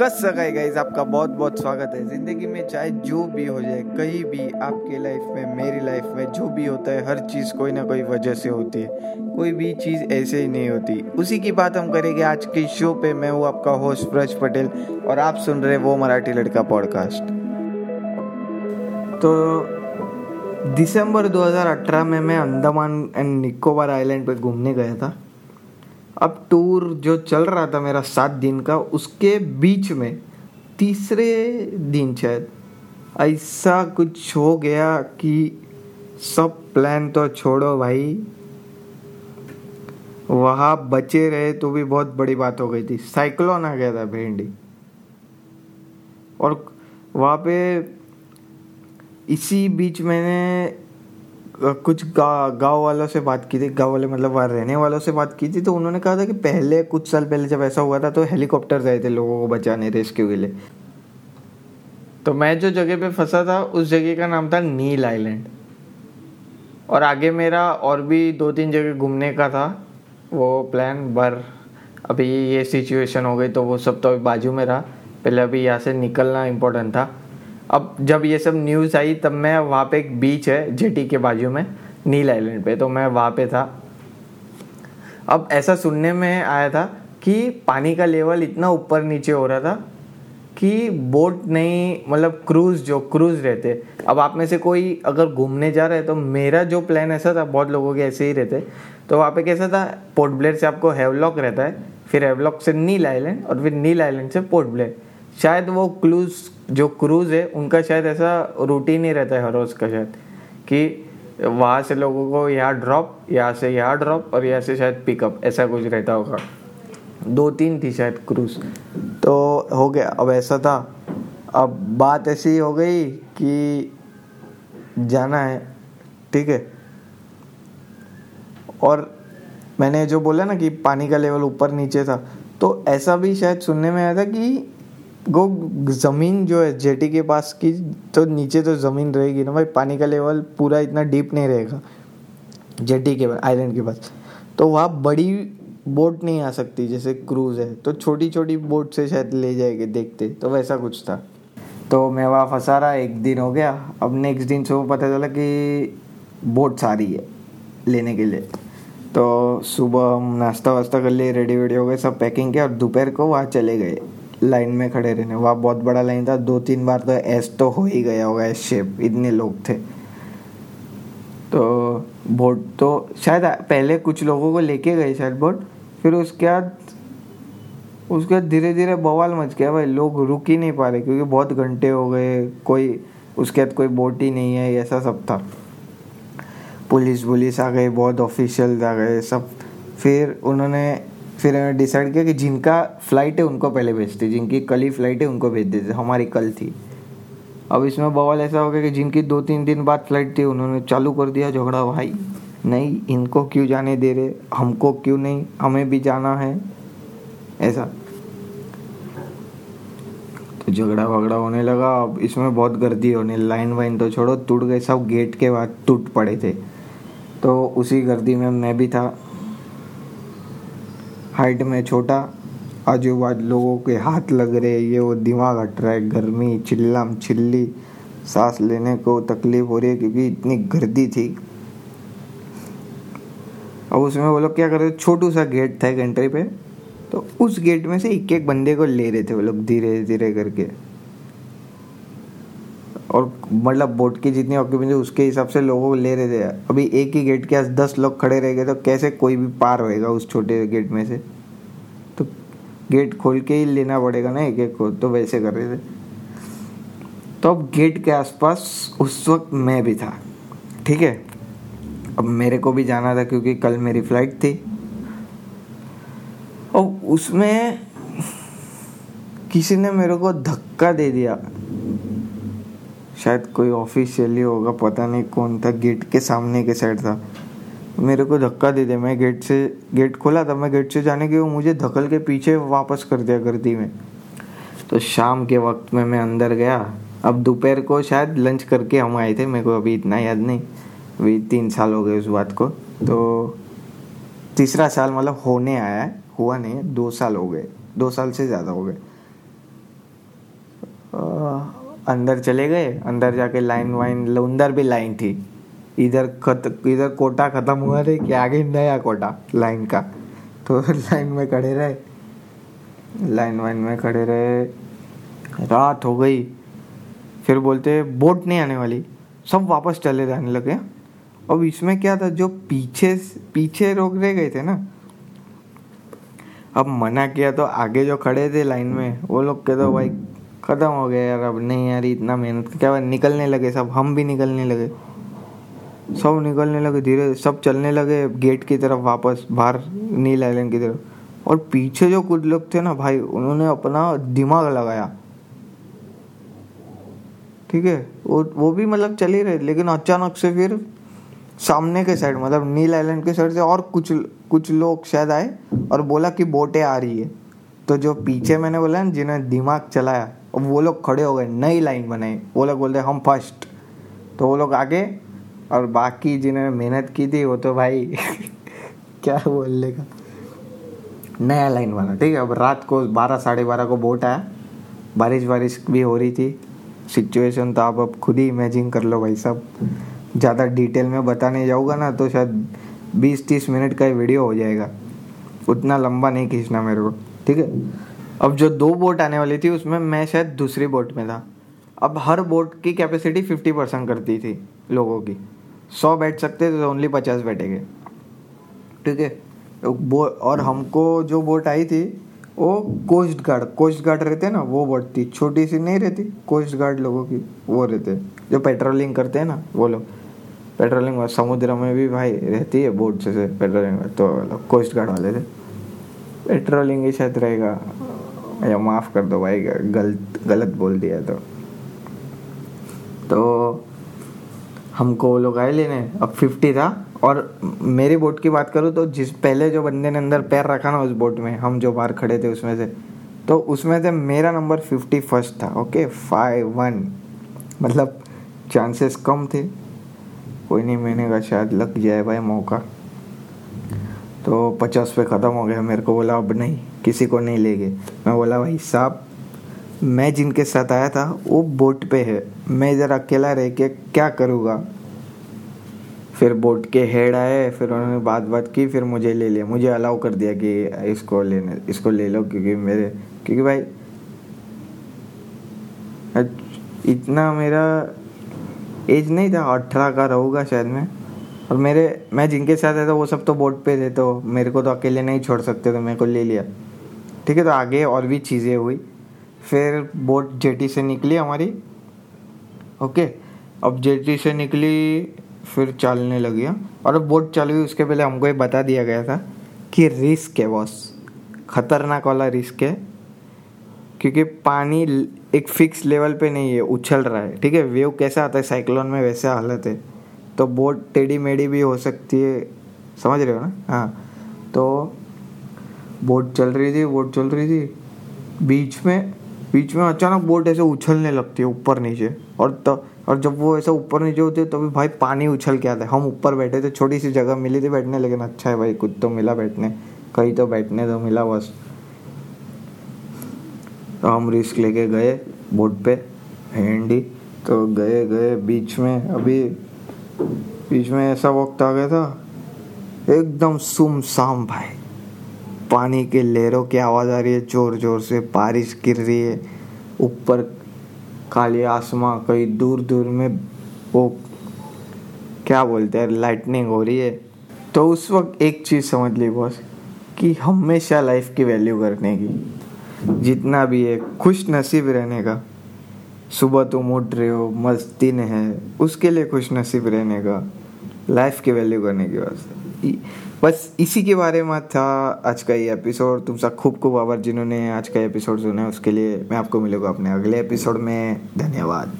कस सकाई गाइज़ आपका बहुत बहुत स्वागत है। ज़िंदगी में चाहे जो भी हो जाए, कहीं भी आपके लाइफ में, मेरी लाइफ में जो भी होता है, हर चीज़ कोई ना कोई वजह से होती है। कोई भी चीज़ ऐसे ही नहीं होती। उसी की बात हम करेंगे आज के शो पे। मैं हूँ आपका होस्ट ब्रज पटेल और आप सुन रहे वो मराठी लड़का पॉडकास्ट तो दिसंबर 2018 में मैं अंडमान एंड निकोबार आइलैंड पे घूमने गया था। अब टूर जो चल रहा था मेरा सात दिन का, उसके बीच में तीसरे दिन शायद ऐसा कुछ हो गया कि सब प्लान तो छोड़ो भाई। वहाँ बचे रहे तो भी बहुत बड़ी बात हो गई थी। साइक्लोन आ गया था भेंडी। और वहाँ पे इसी बीच मैंने कुछ गाँव वालों से बात की थी, गाँव वाले मतलब वहाँ रहने वालों से बात की थी तो उन्होंने कहा था कि पहले, कुछ साल पहले जब ऐसा हुआ था तो हेलीकॉप्टर गए थे लोगों को बचाने, रेस्क्यू के लिए। तो मैं जो जगह पे फंसा था, उस जगह का नाम था नील आइलैंड। और आगे मेरा और भी दो तीन जगह घूमने का था, वो प्लान बर अभी ये सिचुएशन हो गई तो वो सब तो अभी बाजू में रहा। पहले अभी यहाँ से निकलना इम्पोर्टेंट था। अब जब ये सब न्यूज़ आई, तब मैं वहाँ पे एक बीच है, जेटी के बाजू में, नील आइलैंड पे तो मैं वहाँ पे था। अब ऐसा सुनने में आया था कि पानी का लेवल इतना ऊपर नीचे हो रहा था कि बोट नहीं मतलब क्रूज़ जो क्रूज़ रहते। अब आप में से कोई अगर घूमने जा रहा है तो मेरा जो प्लान ऐसा था, बहुत लोगों के ऐसे ही रहते। तो वहाँ पे कैसा था पोर्ट ब्लेयर से आपको हेवलॉक रहता है, फिर हेवलॉक से नील आइलैंड और फिर नील आइलैंड से पोर्ट ब्लेयर शायद वो क्रूज जो क्रूज़ है, उनका शायद ऐसा रूटीन ही रहता है हर रोज़ का शायद, कि वहाँ से लोगों को यहाँ ड्रॉप यहाँ से यहाँ ड्रॉप और यहाँ से शायद पिकअप ऐसा कुछ रहता होगा। दो तीन थी शायद क्रूज तो हो गया, अब ऐसा था। अब बात ऐसी हो गई कि जाना है, ठीक है। और मैंने जो बोला ना कि पानी का लेवल ऊपर नीचे था तो ऐसा भी शायद सुनने में आया था कि वो ज़मीन जो है, जेटी के पास की तो नीचे तो ज़मीन रहेगी ना भाई। पानी का लेवल पूरा इतना डीप नहीं रहेगा, जेटी के पास, आइलैंड के पास। तो वहाँ बड़ी बोट नहीं आ सकती, जैसे क्रूज़ है। तो छोटी छोटी बोट से शायद ले जाएँगे देखते। तो वैसा कुछ था। तो मैं वहाँ फंसा रहा, एक दिन हो गया। अब नेक्स्ट दिन सुबह पता चला कि बोट सारी है, लेने के लिए। तो सुबह हम नाश्ता वास्ता कर लिए रेडी वेडी हो गए, सब पैकिंग किया और दोपहर को वहाँ चले गए। लाइन में खड़े रहने। वहाँ, बहुत बड़ा लाइन था। दो तीन बार तो एस तो हो ही गया होगा एस शेप। इतने लोग थे। तो बोट तो शायद पहले कुछ लोगों को लेके गए शायद बोट, फिर उसके बाद उसके बाद धीरे धीरे बवाल मच गया। भाई, लोग रुक ही नहीं पा रहे क्योंकि बहुत घंटे हो गए। कोई, उसके बाद कोई बोट ही नहीं है ऐसा सब था। पुलिस पुलिस आ गई बहुत ऑफिशियल आ गए, सब। फिर उन्होंने फिर डिसाइड किया कि जिनका फ़्लाइट है उनको पहले भेजते जिनकी कल ही फ़्लाइट है उनको भेज देते हमारी कल थी। अब इसमें बवाल ऐसा हो गया कि जिनकी दो तीन दिन बाद फ़्लाइट थी, उन्होंने चालू कर दिया झगड़ा, भाई। नहीं, इनको क्यों जाने दे रहे? हमको क्यों नहीं? हमें भी जाना है। ऐसा। तो झगड़ा वगड़ा होने लगा। अब इसमें बहुत गर्दी होने, लाइन वाइन तो छोड़ो, टूट गए, सब गेट के बाद टूट पड़े थे। तो उसी गर्दी में मैं भी था। हाइट में छोटा आजू बाजू लोगों के हाथ लग रहे, ये वो दिमाग हट रहा है, गर्मी, चिल्लम चिल्ली सांस लेने को तकलीफ़ हो रही है क्योंकि इतनी गर्दी थी। अब उसमें वो लोग क्या कर रहे थे, छोटू सा गेट था एक एंट्री पे तो उस गेट में से एक एक बंदे को ले रहे थे वो लोग धीरे धीरे करके। और मतलब बोट की जितनी ऑक्यूपेंसी उसके हिसाब से लोगों को ले रहे थे। अभी एक ही गेट के पास दस लोग खड़े रह गए तो कैसे कोई भी पार होएगा उस छोटे गेट में से? तो गेट खोल के ही लेना पड़ेगा ना एक एक को तो वैसे कर रहे थे। तो अब गेट के आसपास उस वक्त मैं भी था, ठीक है? अब मेरे को भी जाना था क्योंकि कल मेरी फ़्लाइट थी। और उसमें किसी ने मेरे को धक्का दे दिया। शायद कोई ऑफिशियली होगा, पता नहीं कौन था गेट के सामने के साइड था। मेरे को धक्का दे दिया मैं गेट से गेट खोला था, मैं गेट से जाने के वो मुझे धकल के पीछे वापस कर दिया गर्दी में। तो शाम के वक्त में मैं अंदर गया। अब दोपहर को शायद लंच करके हम आए थे, मेरे को अभी इतना याद नहीं। अभी तीन साल हो गए उस बात को। तो तीसरा साल मतलब होने आया है, हुआ नहीं दो साल हो गए, दो साल से ज़्यादा हो गए। अंदर चले गए, अंदर जाके लाइन वाइन अंदर भी लाइन थी। इधर खत, इधर कोटा खत्म हुआ थे कि आगे नया कोटा, लाइन का। तो लाइन में खड़े रहे। लाइन वाइन में खड़े रहे। रात हो गई। फिर बोलते, बोट नहीं आने वाली। सब वापस चले जाने लगे अब इसमें क्या था, जो पीछे पीछे रोक रहे गए थे ना। अब मना किया तो आगे जो खड़े थे लाइन में, वो लोग कहते तो भाई ख़त्म हो गया यार, अब नहीं यार, इतना मेहनत क्या निकलने लगे सब, हम भी निकलने लगे। सब निकलने लगे, धीरे, सब चलने लगे गेट की तरफ़ वापस, बाहर, नील आइलैंड की तरफ़। और पीछे जो कुछ लोग थे ना भाई, उन्होंने अपना दिमाग लगाया। ठीक है? वो वो भी मतलब चल ही रहे, लेकिन अचानक से फिर सामने के साइड मतलब नील आइलैंड के साइड से और कुछ कुछ लोग शायद आए और बोला कि बोटें आ रही है। तो जो पीछे मैंने बोला ना जिन्होंने दिमाग चलाया वो लोग खड़े हो गए, नई लाइन बनाई। वो लोग बोलते, हम फ़र्स्ट तो वो लोग आगे, और बाकी जिन्होंने मेहनत की थी, वो तो भाई क्या बोलने का। नया लाइन बना, ठीक है? अब रात को बारह, साढ़े बारह को बोट आया। बारिश बारिश भी हो रही थी। सिचुएशन तो आप अब खुद ही इमेजिन कर लो भाई सब ज़्यादा डिटेल में बताने जाऊँगा ना तो शायद बीस, तीस मिनट का वीडियो हो जाएगा। उतना लंबा नहीं खींचना मेरे को, ठीक है? अब जो दो बोट आने वाली थी, उसमें मैं शायद दूसरी बोट में था। अब हर बोट की कैपेसिटी फिफ्टी परसेंट करती थी लोगों की। सौ बैठ सकते थे तो ओनली पचास बैठेंगे। ठीक है? वो और हमको जो बोट आई थी, वो कोस्ट गार्ड कोस्ट गार्ड रहते ना, वो बोट थी। छोटी सी नहीं रहती कोस्ट गार्ड लोगों की, वो रहते जो पेट्रोलिंग करते हैं ना, वो लोग। पेट्रोलिंग समुद्र में भी भाई रहती है बोट से पेट्रोलिंग तो कोस्ट गार्ड वाले थे। पेट्रोलिंग ही शायद रहेगा। या माफ़ कर दो भाई, गलत गलत बोल दिया तो। तो हमको वो लोग आए लेने, अब फिफ्टी था। और मेरी बोट की बात करूँ तो जिस, पहले जो बंदे ने अंदर पैर रखा ना उस बोट में, हम जो बाहर खड़े थे उसमें से तो उसमें से मेरा नंबर फिफ्टी फ़र्स्ट था ओके फाइव वन मतलब चांसेस कम थे। कोई नहीं, मैंने कहा शायद लग जाए भाई मौका। तो पचास पे ख़त्म हो गया। मेरे को बोला, अब नहीं, किसी को नहीं ले गए मैं बोला, भाई साहब, मैं जिनके साथ आया था, वो बोट पे है। मैं इधर अकेला रह के क्या करूँगा? फिर बोट के हेड आए, फिर उन्होंने बात बात की, फिर मुझे ले लिया। मुझे अलाउ कर दिया कि इसको लेने, इसको ले लो, क्योंकि मेरे, क्योंकि भाई, इतना मेरा एज नहीं था, अठारह का रहूँगा शायद मैं। और मेरे, मैं जिनके साथ था वो सब तो बोट पे थे तो मेरे को तो अकेले नहीं छोड़ सकते तो मेरे को ले लिया। ठीक है तो आगे और भी चीज़ें हुई। फिर बोट जेटी से निकली हमारी। ओके अब जेटी से निकली, फिर चलने लगी और अब बोट चल गई उसके पहले हमको ये बता दिया गया था कि रिस्क है बॉस खतरनाक वाला रिस्क है। क्योंकि पानी एक फिक्स लेवल पे नहीं है, उछल रहा है। ठीक है वेव कैसा आता है साइक्लोन में वैसे हालत है। तो बोट टेढ़ी मेढ़ी भी हो सकती है। समझ रहे हो ना? हाँ। तो बोट चल रही थी, बोट चल रही थी। बीच में बीच में अचानक बोट ऐसे उछलने लगती है ऊपर नीचे। और तब और जब वो ऐसा ऊपर नीचे होते तो भाई पानी उछल के आता है। हम ऊपर बैठे थे, छोटी सी जगह मिली थी बैठने, लेकिन अच्छा है भाई, कुछ तो मिला बैठने। कहीं तो बैठने तो मिला बस। तो हम रिस्क लेके गए बोट पे, हैंडी। तो गए गए बीच में, अभी बीच में ऐसा वक्त आ गया था, एकदम सुम साम भाई। पानी के लहरों की आवाज़ आ रही है ज़ोर ज़ोर से बारिश गिर रही है। ऊपर काली आसमां, कहीं दूर दूर में वो क्या बोलते हैं लाइटनिंग हो रही है। तो उस वक्त एक चीज़ समझ ली बॉस कि हमेशा लाइफ की वैल्यू करने की, जितना भी है खुश नसीब रहने का। सुबह तुम उठ रहे हो, मस्ती ने है। उसके लिए खुश नसीब रहने का लाइफ की वैल्यू करने के वास्ते बस इसी के बारे में था आज का ये एपिसोड तुम सब खूब खूब आभार जिन्होंने आज का एपिसोड सुना है, उसके लिए मैं आपको मिलूँगा अपने अगले एपिसोड में। धन्यवाद।